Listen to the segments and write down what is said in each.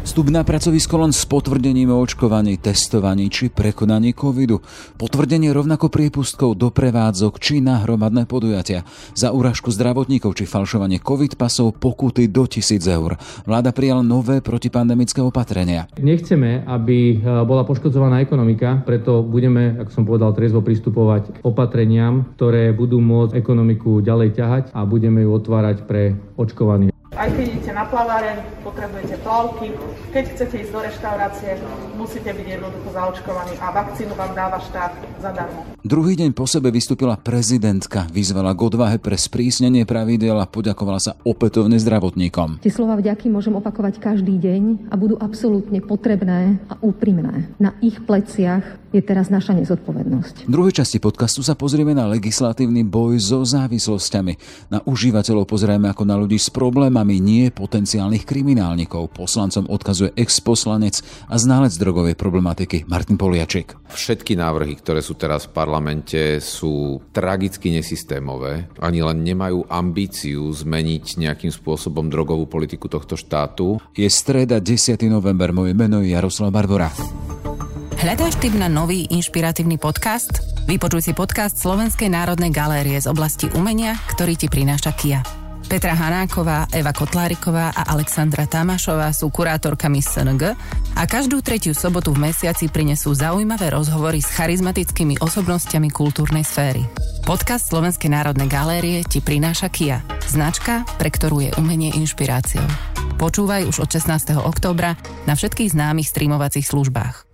Vstup na pracovisko len s potvrdením o očkovaní, testovaní či prekonaní covidu. Potvrdenie rovnako priepustkov do prevádzok či na hromadné podujatia. Za úražku zdravotníkov či falšovanie covid pasov pokuty do 1000 eur. Vláda prijala nové protipandemické opatrenia. Nechceme, aby e, bola poškodzovaná ekonomika, preto budeme, ako som povedal, trezvo pristupovať k opatreniam, ktoré budú môcť ekonomiku ďalej ťahať a budeme ju otvárať pre očkovaných. Aj keď idete na plaváreň, potrebujete plavky. Keď chcete ísť do reštaurácie, musíte byť jednoducho zaočkovaní a vakcínu vám dáva štát zadarmo. Druhý deň po sebe vystúpila prezidentka, vyzvala k odvahe pre sprísnenie pravidel a poďakovala sa opätovne zdravotníkom. Tie slova vďaky môžem opakovať každý deň a budú absolútne potrebné a úprimné. Na ich pleciach je teraz naša nezodpovednosť. V druhej časti podcastu sa pozrieme na legislatívny boj so závislosťami. Na užívateľov pozrieme ako na ľudí s problémami nie potenciálnych kriminálnikov. Poslancom odkazuje ex-poslanec a ználec drogovej problematiky Martin Poliaček. Všetky návrhy, ktoré sú teraz v parlamente, sú tragicky nesystémové. Ani len nemajú ambíciu zmeniť nejakým spôsobom drogovú politiku tohto štátu. Je streda 10. november, moje meno je Jaroslav Barbora. Hľadáš tip na nový inšpiratívny podcast? Vypočuj si podcast Slovenskej národnej galérie z oblasti umenia, ktorý ti prináša Kia. Petra Hanáková, Eva Kotláriková a Alexandra Tamášová sú kurátorkami SNG a každú tretiu sobotu v mesiaci prinesú zaujímavé rozhovory s charizmatickými osobnostiami kultúrnej sféry. Podcast Slovenskej národnej galérie ti prináša Kia, značka, pre ktorú je umenie inšpiráciou. Počúvaj už od 16. októbra na všetkých známych streamovacích službách.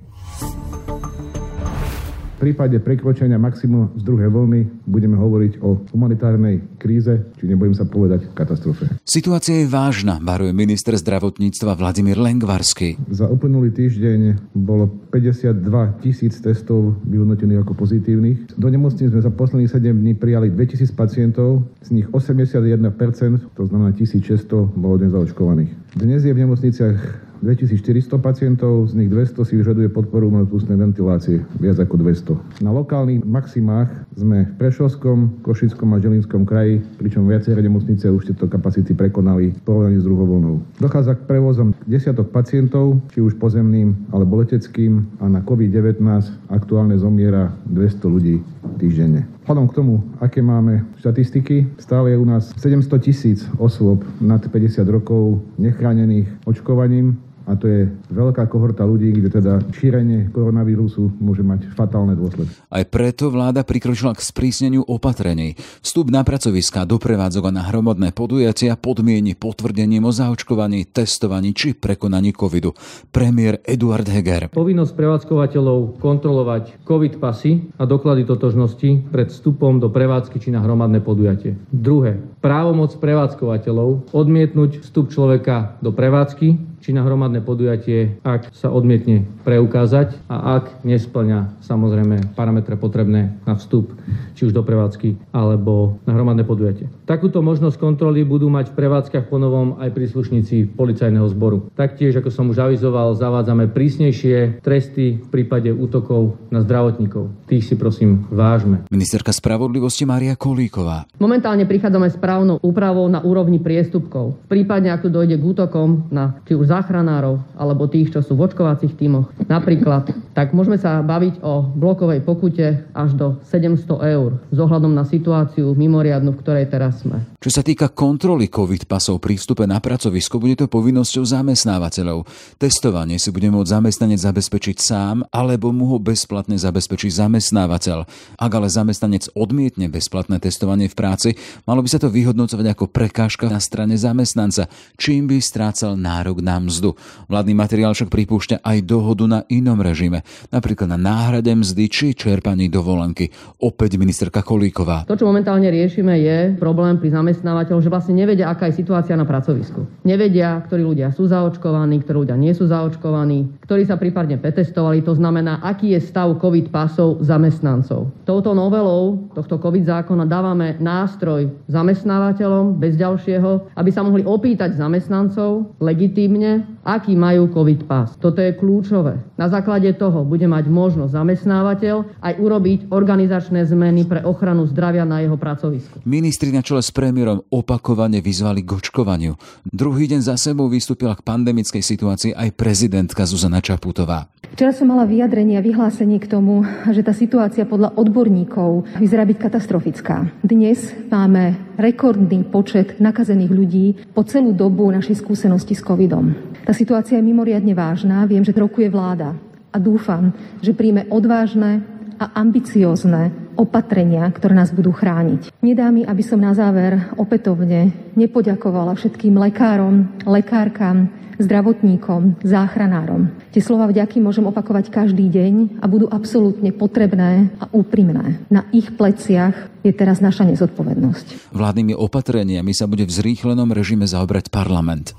V prípade prekročenia maximum z druhej vlny budeme hovoriť o humanitárnej kríze, či nebojím sa povedať katastrofe. Situácia je vážna, varuje minister zdravotníctva Vladimír Lengvarsky. Za uplynulý týždeň bolo 52 tisíc testov vyhodnotených ako pozitívnych. Do nemocníc sme za posledných 7 dní prijali 2000 pacientov, z nich 81%, to znamená 1600, bolo dnes zaočkovaných. Dnes je v nemocniciach 2400 pacientov, z nich 200 si vyžaduje podporu umelopustnej ventilácie, viac ako 200. Na lokálnych maximách sme v Prešovskom, Košickom a Želinskom kraji, pričom viaceré nemocnice už tieto kapacity prekonali v porovnaní s druhou vlnou. Dochádza k prevozom desiatok pacientov, či už pozemným alebo leteckým a na COVID-19 aktuálne zomiera 200 ľudí týždenne. Vzhľadom k tomu, aké máme štatistiky, stále je u nás 700 tisíc osôb nad 50 rokov nechránených očkovaním a to je veľká kohorta ľudí, kde teda šírenie koronavírusu môže mať fatálne dôsledky. Aj preto vláda prikročila k sprísneniu opatrení. Vstup na pracoviská do prevádzok a na hromadné podujatia podmieni potvrdením o zaočkovaní, testovaní či prekonaní covidu. Premiér Eduard Heger. Povinnosť prevádzkovateľov kontrolovať covid pasy a doklady totožnosti pred vstupom do prevádzky či na hromadné podujatie. Druhé, právomoc prevádzkovateľov odmietnúť vstup človeka do prevádzky či na hromadné podujatie, ak sa odmietne preukázať a ak nesplňa samozrejme parametre potrebné na vstup, či už do prevádzky alebo na hromadné podujatie. Takúto možnosť kontroly budú mať v prevádzkach ponovom aj príslušníci policajného zboru. Taktiež, ako som už avizoval, zavádzame prísnejšie tresty v prípade útokov na zdravotníkov. Tých si prosím vážme. Ministerka spravodlivosti Maria Kolíková. Momentálne prichádzame s právnou úpravou na úrovni priestupkov. V prípade, ak tu dojde k útokom na či už záchranárov alebo tých, čo sú v očkovacích tímoch. Napríklad, tak môžeme sa baviť o blokovej pokute až do 700 eur s ohľadom na situáciu mimoriadnu, v ktorej teraz sme. Čo sa týka kontroly COVID pasov pri vstupe na pracovisko, bude to povinnosťou zamestnávateľov. Testovanie si bude môcť zamestnanec zabezpečiť sám, alebo mu ho bezplatne zabezpečí zamestnávateľ. Ak ale zamestnanec odmietne bezplatné testovanie v práci, malo by sa to vyhodnocovať ako prekážka na strane zamestnanca, čím by strácal nárok na mzdu. Vládny materiál však pripúšťa aj dohodu na inom režime, napríklad na náhrade mzdy či čerpaní dovolenky. Opäť ministerka Kolíková. To, čo momentálne riešime, je problém pri zamestnávateľoch, že vlastne nevedia, aká je situácia na pracovisku. Nevedia, ktorí ľudia sú zaočkovaní, ktorí ľudia nie sú zaočkovaní, ktorí sa prípadne pretestovali, to znamená, aký je stav COVID pasov zamestnancov. Touto novelou tohto COVID zákona dávame nástroj zamestnávateľom bez ďalšieho, aby sa mohli opýtať zamestnancov legitímne aký majú COVID pas. Toto je kľúčové. Na základe toho bude mať možnosť zamestnávateľ aj urobiť organizačné zmeny pre ochranu zdravia na jeho pracovisku. Ministri na čele s premiérom opakovane vyzvali k očkovaniu. Druhý deň za sebou vystúpila k pandemickej situácii aj prezidentka Zuzana Čaputová. Včera som mala vyjadrenie a vyhlásenie k tomu, že tá situácia podľa odborníkov vyzerá byť katastrofická. Dnes máme rekordný počet nakazených ľudí po celú dobu našej skúsenosti s covidom. Tá situácia je mimoriadne vážna, viem, že rokuje vláda a dúfam, že príjme odvážne a ambiciózne opatrenia, ktoré nás budú chrániť. Nedá mi, aby som na záver opätovne nepoďakovala všetkým lekárom, lekárkam, zdravotníkom, záchranárom. Tie slova vďaky môžem opakovať každý deň a budú absolútne potrebné a úprimné. Na ich pleciach je teraz naša nezodpovednosť. Vládnymi opatreniami sa bude v zrýchlenom režime zaobrať parlament.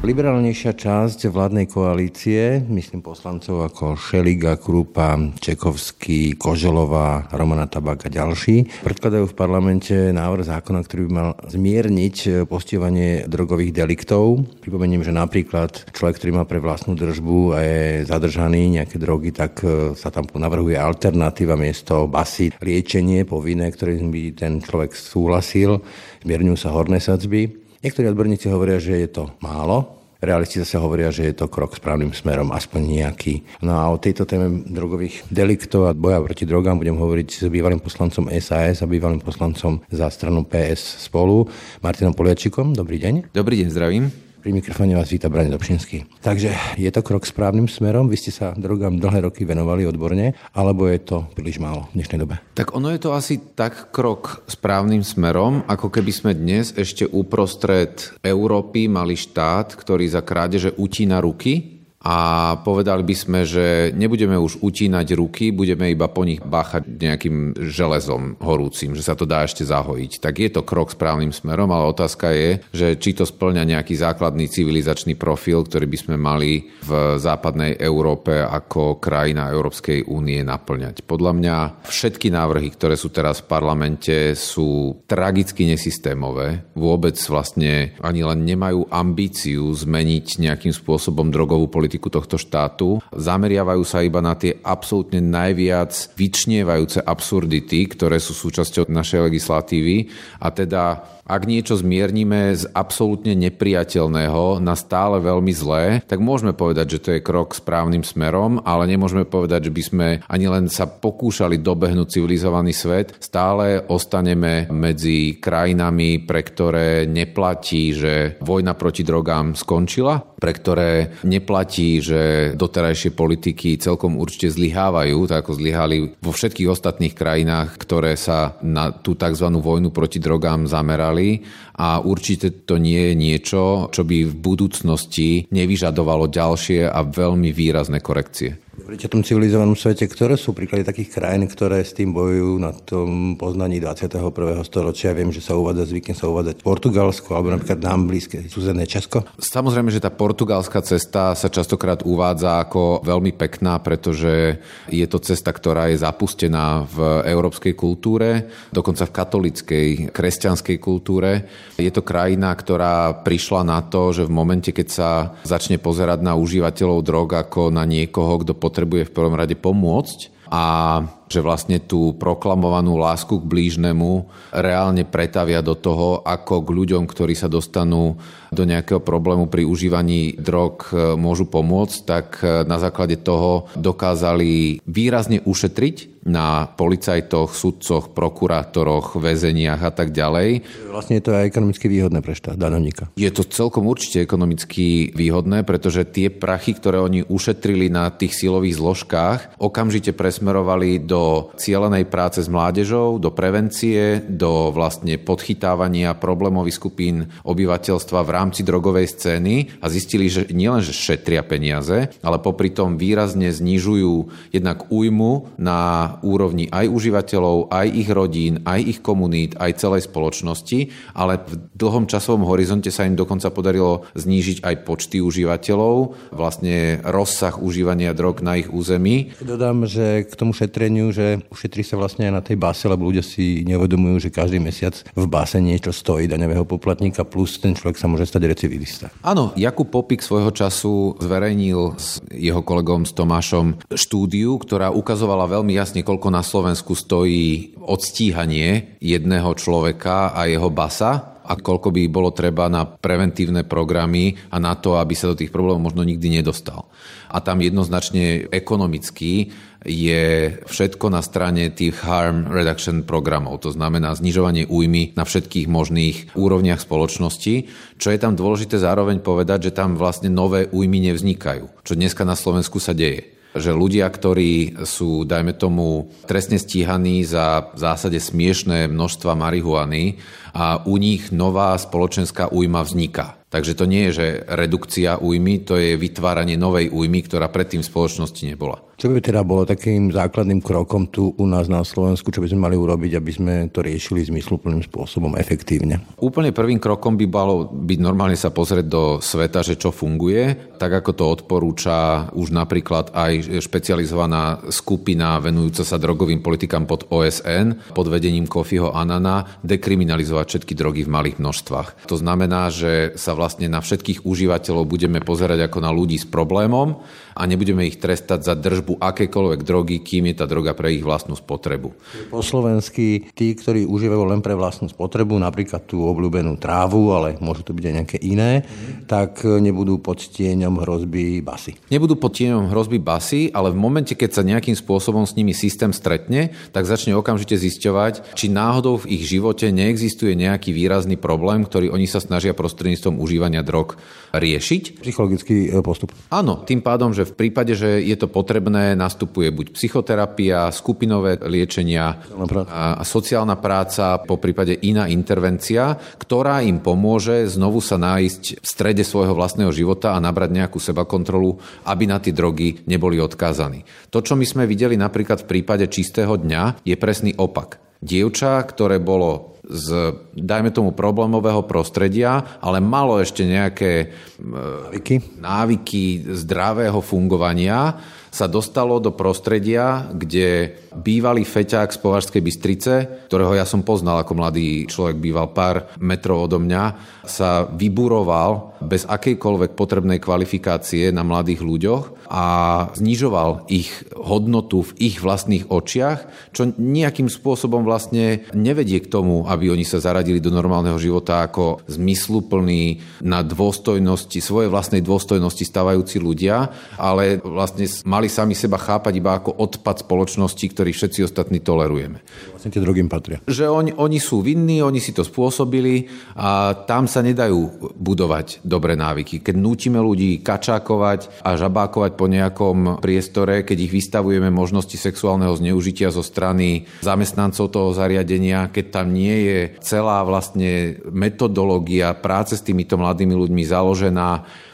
Liberálnejšia časť vládnej koalície, myslím poslancov ako Šeliga, Krupa, Čekovský, Koželová, Romana Tabak a ďalší, predkladajú v parlamente návrh zákona, ktorý by mal zmierniť postivanie drogových deliktov. Pripomeniem, že napríklad človek, ktorý má pre vlastnú držbu a je zadržaný nejaké drogy, tak e, sa tam navrhuje alternatíva miesto basy, liečenie povinné, ktorým by ten človek súhlasil, zmierňujú sa horné sadzby. Niektorí odborníci hovoria, že je to málo, Realisti zase hovoria, že je to krok správnym smerom, aspoň nejaký. No a o tejto téme drogových deliktov a boja proti drogám budem hovoriť s bývalým poslancom SAS a bývalým poslancom za stranu PS spolu, Martinom Poliačikom. Dobrý deň. Dobrý deň, zdravím. Pri mikrofóne vás víta Brane Dobšinský. Takže je to krok správnym smerom? Vy ste sa drogám dlhé roky venovali odborne, alebo je to príliš málo v dnešnej dobe? Tak ono je to asi tak krok správnym smerom, ako keby sme dnes ešte uprostred Európy mali štát, ktorý za krádeže utína ruky a povedali by sme, že nebudeme už utínať ruky, budeme iba po nich báchať nejakým železom horúcim, že sa to dá ešte zahojiť. Tak je to krok správnym smerom, ale otázka je, že či to splňa nejaký základný civilizačný profil, ktorý by sme mali v západnej Európe ako krajina Európskej únie naplňať. Podľa mňa všetky návrhy, ktoré sú teraz v parlamente, sú tragicky nesystémové. Vôbec vlastne ani len nemajú ambíciu zmeniť nejakým spôsobom drogovú politiku politiku tohto štátu. Zameriavajú sa iba na tie absolútne najviac vyčnievajúce absurdity, ktoré sú súčasťou našej legislatívy a teda ak niečo zmiernime z absolútne nepriateľného na stále veľmi zlé, tak môžeme povedať, že to je krok správnym smerom, ale nemôžeme povedať, že by sme ani len sa pokúšali dobehnúť civilizovaný svet. Stále ostaneme medzi krajinami, pre ktoré neplatí, že vojna proti drogám skončila, pre ktoré neplatí, že doterajšie politiky celkom určite zlyhávajú, tak ako zlyhali vo všetkých ostatných krajinách, ktoré sa na tú tzv. vojnu proti drogám zamerali mali a určite to nie je niečo, čo by v budúcnosti nevyžadovalo ďalšie a veľmi výrazné korekcie. Hovoríte o tom civilizovanom svete, ktoré sú príklady takých krajín, ktoré s tým bojujú na tom poznaní 21. storočia. Viem, že sa uvádza, zvykne sa uvádzať Portugalsko alebo napríklad nám blízke susedné Česko. Samozrejme, že tá portugalská cesta sa častokrát uvádza ako veľmi pekná, pretože je to cesta, ktorá je zapustená v európskej kultúre, dokonca v katolickej, kresťanskej kultúre. Je to krajina, ktorá prišla na to, že v momente, keď sa začne pozerať na užívateľov drog ako na niekoho, kto potrebuje v prvom rade pomôcť a že vlastne tú proklamovanú lásku k blížnemu reálne pretavia do toho, ako k ľuďom, ktorí sa dostanú do nejakého problému pri užívaní drog e, môžu pomôcť, tak e, na základe toho dokázali výrazne ušetriť na policajtoch, sudcoch, prokurátoroch, väzeniach a tak ďalej. Vlastne je to aj ekonomicky výhodné pre štát, danovníka. Je to celkom určite ekonomicky výhodné, pretože tie prachy, ktoré oni ušetrili na tých silových zložkách, okamžite presmerovali do do cielenej práce s mládežou, do prevencie, do vlastne podchytávania problémových skupín obyvateľstva v rámci drogovej scény a zistili, že nielen, že šetria peniaze, ale popri tom výrazne znižujú jednak újmu na úrovni aj užívateľov, aj ich rodín, aj ich komunít, aj celej spoločnosti, ale v dlhom časovom horizonte sa im dokonca podarilo znížiť aj počty užívateľov, vlastne rozsah užívania drog na ich území. Dodám, že k tomu šetreniu že ušetrí sa vlastne aj na tej base, lebo ľudia si neuvedomujú, že každý mesiac v base niečo stojí daňového poplatníka, plus ten človek sa môže stať recidivista. Áno, Jakub Popik svojho času zverejnil s jeho kolegom s Tomášom štúdiu, ktorá ukazovala veľmi jasne, koľko na Slovensku stojí odstíhanie jedného človeka a jeho basa a koľko by bolo treba na preventívne programy a na to, aby sa do tých problémov možno nikdy nedostal. A tam jednoznačne ekonomicky je všetko na strane tých harm reduction programov, to znamená znižovanie újmy na všetkých možných úrovniach spoločnosti. Čo je tam dôležité zároveň povedať, že tam vlastne nové újmy nevznikajú, čo dneska na Slovensku sa deje že ľudia, ktorí sú, dajme tomu, trestne stíhaní za v zásade smiešné množstva marihuany a u nich nová spoločenská újma vzniká. Takže to nie je, že redukcia újmy, to je vytváranie novej újmy, ktorá predtým v spoločnosti nebola. Čo by teda bolo takým základným krokom tu u nás na Slovensku, čo by sme mali urobiť, aby sme to riešili zmysluplným spôsobom, efektívne? Úplne prvým krokom by malo byť normálne sa pozrieť do sveta, že čo funguje, tak ako to odporúča už napríklad aj špecializovaná skupina venujúca sa drogovým politikám pod OSN pod vedením Kofiho Anana dekriminalizovať všetky drogy v malých množstvách. To znamená, že sa vlastne na všetkých užívateľov budeme pozerať ako na ľudí s problémom a nebudeme ich trestať za držbu akékoľvek drogy, kým je tá droga pre ich vlastnú spotrebu. Po slovensky tí, ktorí užívajú len pre vlastnú spotrebu, napríklad tú obľúbenú trávu, ale môžu to byť aj nejaké iné, mm. tak nebudú pod tieňom hrozby basy. Nebudú pod tieňom hrozby basy, ale v momente, keď sa nejakým spôsobom s nimi systém stretne, tak začne okamžite zisťovať, či náhodou v ich živote neexistuje nejaký výrazný problém, ktorý oni sa snažia prostredníctvom užívania drog riešiť. Psychologický e, postup. Áno, tým pádom, že v prípade, že je to potrebné, nastupuje buď psychoterapia, skupinové liečenia a sociálna práca, po prípade iná intervencia, ktorá im pomôže znovu sa nájsť v strede svojho vlastného života a nabrať nejakú sebakontrolu, aby na tie drogy neboli odkázaní. To, čo my sme videli napríklad v prípade čistého dňa, je presný opak. Dievča, ktoré bolo z, dajme tomu, problémového prostredia, ale malo ešte nejaké návyky, návyky zdravého fungovania, sa dostalo do prostredia, kde bývalý feťák z Považskej Bystrice, ktorého ja som poznal ako mladý človek, býval pár metrov odo mňa, sa vyburoval bez akejkoľvek potrebnej kvalifikácie na mladých ľuďoch a znižoval ich hodnotu v ich vlastných očiach, čo nejakým spôsobom vlastne nevedie k tomu, aby oni sa zaradili do normálneho života ako zmysluplní na dôstojnosti, svoje vlastnej dôstojnosti stavajúci ľudia, ale vlastne mali sami seba chápať iba ako odpad spoločnosti, ktorý všetci ostatní tolerujeme. Vlastne tie drogým patria. Že oni, oni sú vinní, oni si to spôsobili a tam sa nedajú budovať dobré návyky. Keď nútime ľudí kačákovať a žabákovať po nejakom priestore, keď ich vystavujeme možnosti sexuálneho zneužitia zo strany zamestnancov toho zariadenia, keď tam nie je celá vlastne metodológia práce s týmito mladými ľuďmi založená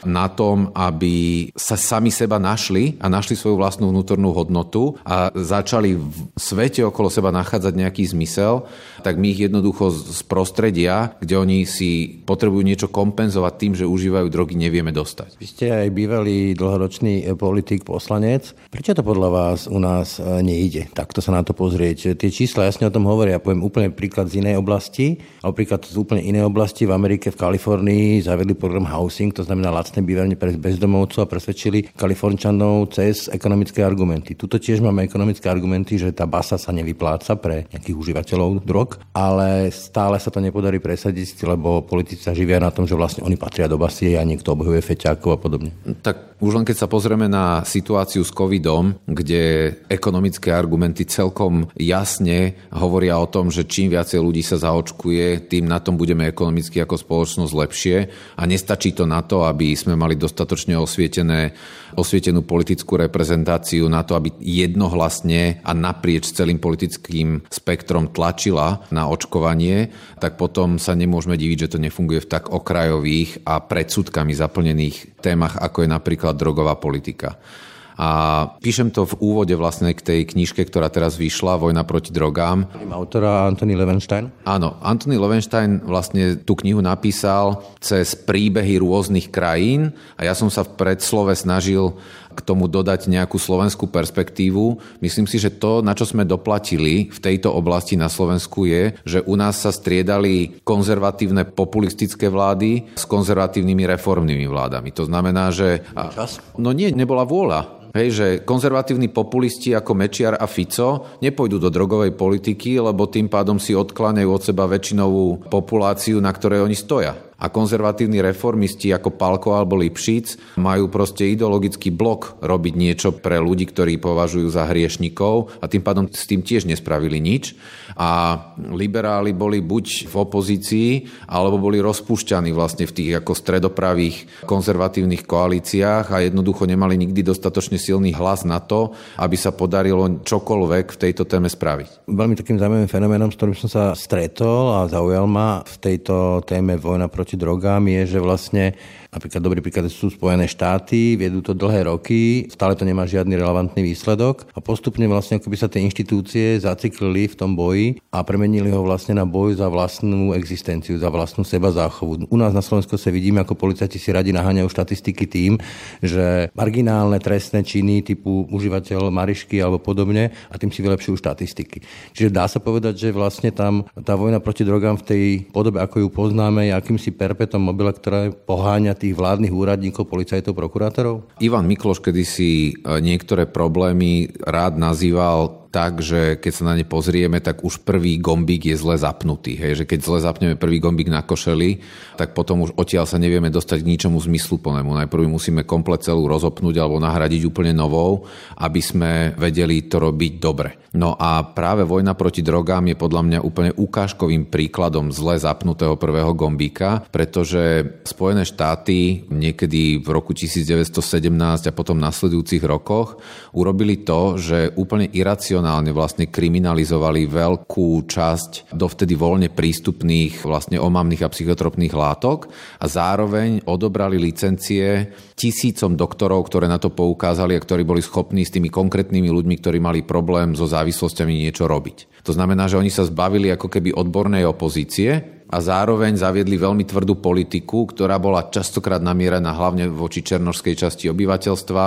na tom, aby sa sami seba našli a našli svoju vlastnú vnútornú hodnotu a začali v svete okolo seba nachádzať nejaký zmysel, tak my ich jednoducho z prostredia, kde oni si potrebujú niečo kompenzovať tým, že užívajú drogy, nevieme dostať. Vy ste aj bývalý dlhoročný politik, poslanec. Prečo to podľa vás u nás e, nejde? Takto sa na to pozrieť. Tie čísla jasne o tom hovoria. Ja poviem úplne príklad z inej oblasti, alebo príklad z úplne inej oblasti. V Amerike, v Kalifornii zavedli program housing, to znamená lacné bývanie pre bezdomovcov a presvedčili Kalifornčanov cez ekonomické argumenty. Tuto tiež máme ekonomické argumenty, že tá basa sa nevypláca pre nejakých užívateľov drog, ale stále sa to nepodarí presadiť, lebo politici sa živia na tom, že vlastne oni patria do basy a niekto obhajuje feťákov a podobne. Tak už len keď sa pozrieme na situáciu s covidom, kde ekonomické argumenty celkom jasne hovoria o tom, že čím viacej ľudí sa zaočkuje, tým na tom budeme ekonomicky ako spoločnosť lepšie a nestačí to na to, aby sme mali dostatočne osvietené, osvietenú politickú reprezentáciu na to, aby jednohlasne a naprieč celým politickým spektrom tlačila na očkovanie, tak potom sa nemôžeme diviť, že to nefunguje v tak okrajových a predsudkami zaplnených témach, ako je napríklad drogová politika. A píšem to v úvode vlastne k tej knižke, ktorá teraz vyšla, Vojna proti drogám. Autora Anthony Levenstein? Áno, Anthony Levenstein vlastne tú knihu napísal cez príbehy rôznych krajín a ja som sa v predslove snažil k tomu dodať nejakú slovenskú perspektívu. Myslím si, že to, na čo sme doplatili v tejto oblasti na Slovensku je, že u nás sa striedali konzervatívne populistické vlády s konzervatívnymi reformnými vládami. To znamená, že... Čas? No nie, nebola vôľa. Hej, že konzervatívni populisti ako Mečiar a Fico nepôjdu do drogovej politiky, lebo tým pádom si odkláňajú od seba väčšinovú populáciu, na ktorej oni stoja a konzervatívni reformisti ako Palko alebo Lipšic majú proste ideologický blok robiť niečo pre ľudí, ktorí považujú za hriešnikov a tým pádom s tým tiež nespravili nič. A liberáli boli buď v opozícii, alebo boli rozpúšťaní vlastne v tých ako stredopravých konzervatívnych koalíciách a jednoducho nemali nikdy dostatočne silný hlas na to, aby sa podarilo čokoľvek v tejto téme spraviť. Veľmi takým zaujímavým fenoménom, s ktorým som sa stretol a zaujal ma v tejto téme vojna proti proti drogám je, že vlastne Napríklad dobrý príklad sú Spojené štáty, viedú to dlhé roky, stále to nemá žiadny relevantný výsledok a postupne vlastne ako by sa tie inštitúcie zaciklili v tom boji a premenili ho vlastne na boj za vlastnú existenciu, za vlastnú seba záchovu. U nás na Slovensku sa vidíme, ako policajti si radi naháňajú štatistiky tým, že marginálne trestné činy typu užívateľ Marišky alebo podobne a tým si vylepšujú štatistiky. Čiže dá sa povedať, že vlastne tam tá vojna proti drogám v tej podobe, ako ju poznáme, je akýmsi perpetom mobile, ktoré poháňa tých vládnych úradníkov, policajtov, prokurátorov? Ivan Mikloš kedysi e, niektoré problémy rád nazýval tak, že keď sa na ne pozrieme, tak už prvý gombík je zle zapnutý. Hej? Že keď zle zapneme prvý gombík na košeli, tak potom už odtiaľ sa nevieme dostať k ničomu zmysluplnému. Najprv musíme komplet celú rozopnúť alebo nahradiť úplne novou, aby sme vedeli to robiť dobre. No a práve vojna proti drogám je podľa mňa úplne ukážkovým príkladom zle zapnutého prvého gombíka, pretože Spojené štáty niekedy v roku 1917 a potom nasledujúcich rokoch urobili to, že úplne iracionálne racionálne vlastne kriminalizovali veľkú časť dovtedy voľne prístupných vlastne omamných a psychotropných látok a zároveň odobrali licencie tisícom doktorov, ktoré na to poukázali a ktorí boli schopní s tými konkrétnymi ľuďmi, ktorí mali problém so závislosťami niečo robiť. To znamená, že oni sa zbavili ako keby odbornej opozície, a zároveň zaviedli veľmi tvrdú politiku, ktorá bola častokrát namierená hlavne voči černožskej časti obyvateľstva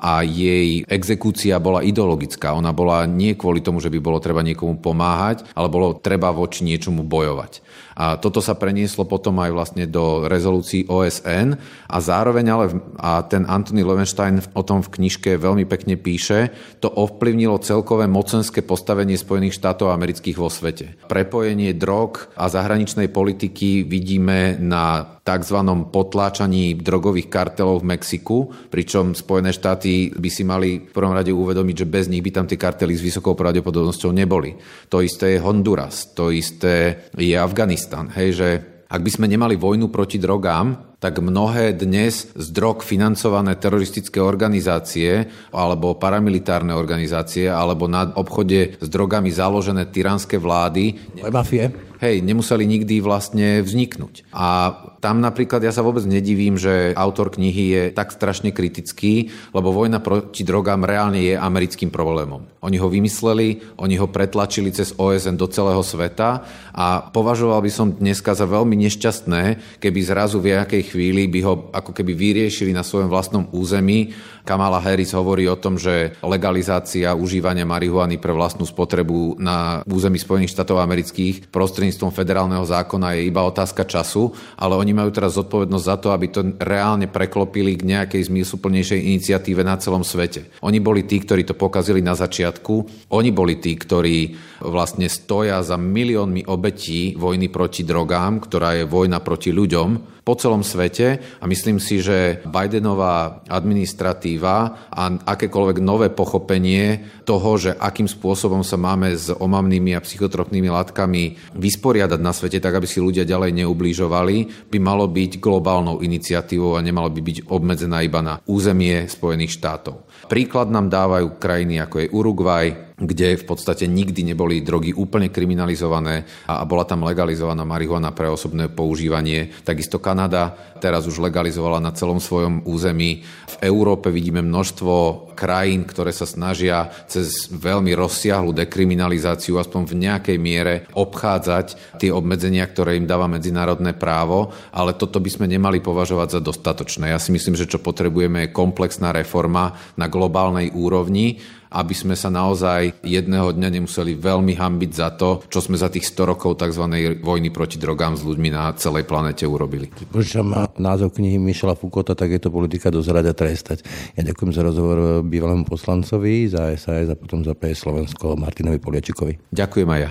a jej exekúcia bola ideologická. Ona bola nie kvôli tomu, že by bolo treba niekomu pomáhať, ale bolo treba voči niečomu bojovať. A toto sa prenieslo potom aj vlastne do rezolúcií OSN a zároveň ale, a ten Anthony Levenstein o tom v knižke veľmi pekne píše, to ovplyvnilo celkové mocenské postavenie Spojených štátov amerických vo svete. Prepojenie drog a zahraničnej politiky vidíme na tzv. potláčaní drogových kartelov v Mexiku, pričom Spojené štáty by si mali v prvom rade uvedomiť, že bez nich by tam tie kartely s vysokou pravdepodobnosťou neboli. To isté je Honduras, to isté je Afganistan. Hej, že ak by sme nemali vojnu proti drogám, tak mnohé dnes z drog financované teroristické organizácie alebo paramilitárne organizácie alebo na obchode s drogami založené tyranské vlády mafie. Hej, nemuseli nikdy vlastne vzniknúť. A tam napríklad ja sa vôbec nedivím, že autor knihy je tak strašne kritický, lebo vojna proti drogám reálne je americkým problémom. Oni ho vymysleli, oni ho pretlačili cez OSN do celého sveta a považoval by som dneska za veľmi nešťastné, keby zrazu v nejakej chvíli by ho ako keby vyriešili na svojom vlastnom území. Kamala Harris hovorí o tom, že legalizácia užívania marihuany pre vlastnú spotrebu na území Spojených štátov amerických prostredníctvom federálneho zákona je iba otázka času, ale oni majú teraz zodpovednosť za to, aby to reálne preklopili k nejakej zmysluplnejšej iniciatíve na celom svete. Oni boli tí, ktorí to pokazili na začiatku. Oni boli tí, ktorí vlastne stoja za miliónmi obetí vojny proti drogám, ktorá je vojna proti ľuďom po celom svete a myslím si, že Bidenová administratíva a akékoľvek nové pochopenie toho, že akým spôsobom sa máme s omamnými a psychotropnými látkami vysporiadať na svete, tak aby si ľudia ďalej neublížovali, by malo byť globálnou iniciatívou a nemalo by byť obmedzená iba na územie Spojených štátov. Príklad nám dávajú krajiny ako je Uruguay, kde v podstate nikdy neboli drogy úplne kriminalizované a bola tam legalizovaná marihuana pre osobné používanie. Takisto Kanada teraz už legalizovala na celom svojom území. V Európe vidíme množstvo krajín, ktoré sa snažia cez veľmi rozsiahlu dekriminalizáciu aspoň v nejakej miere obchádzať tie obmedzenia, ktoré im dáva medzinárodné právo, ale toto by sme nemali považovať za dostatočné. Ja si myslím, že čo potrebujeme je komplexná reforma na globálnej úrovni aby sme sa naozaj jedného dňa nemuseli veľmi hambiť za to, čo sme za tých 100 rokov tzv. vojny proti drogám s ľuďmi na celej planete urobili. Prečo má názov knihy Mišela Fukota, tak je to politika dozerať a trestať. Ja ďakujem za rozhovor bývalému poslancovi, za SAS a potom za PS Slovensko Martinovi Poliačikovi. Ďakujem aj ja.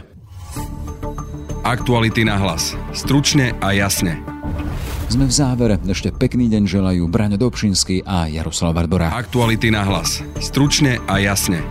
Aktuality na hlas. Stručne a jasne. Sme v závere. Ešte pekný deň želajú Braňo Dobšinský a Jaroslav Barbora. Aktuality na hlas. Stručne a jasne.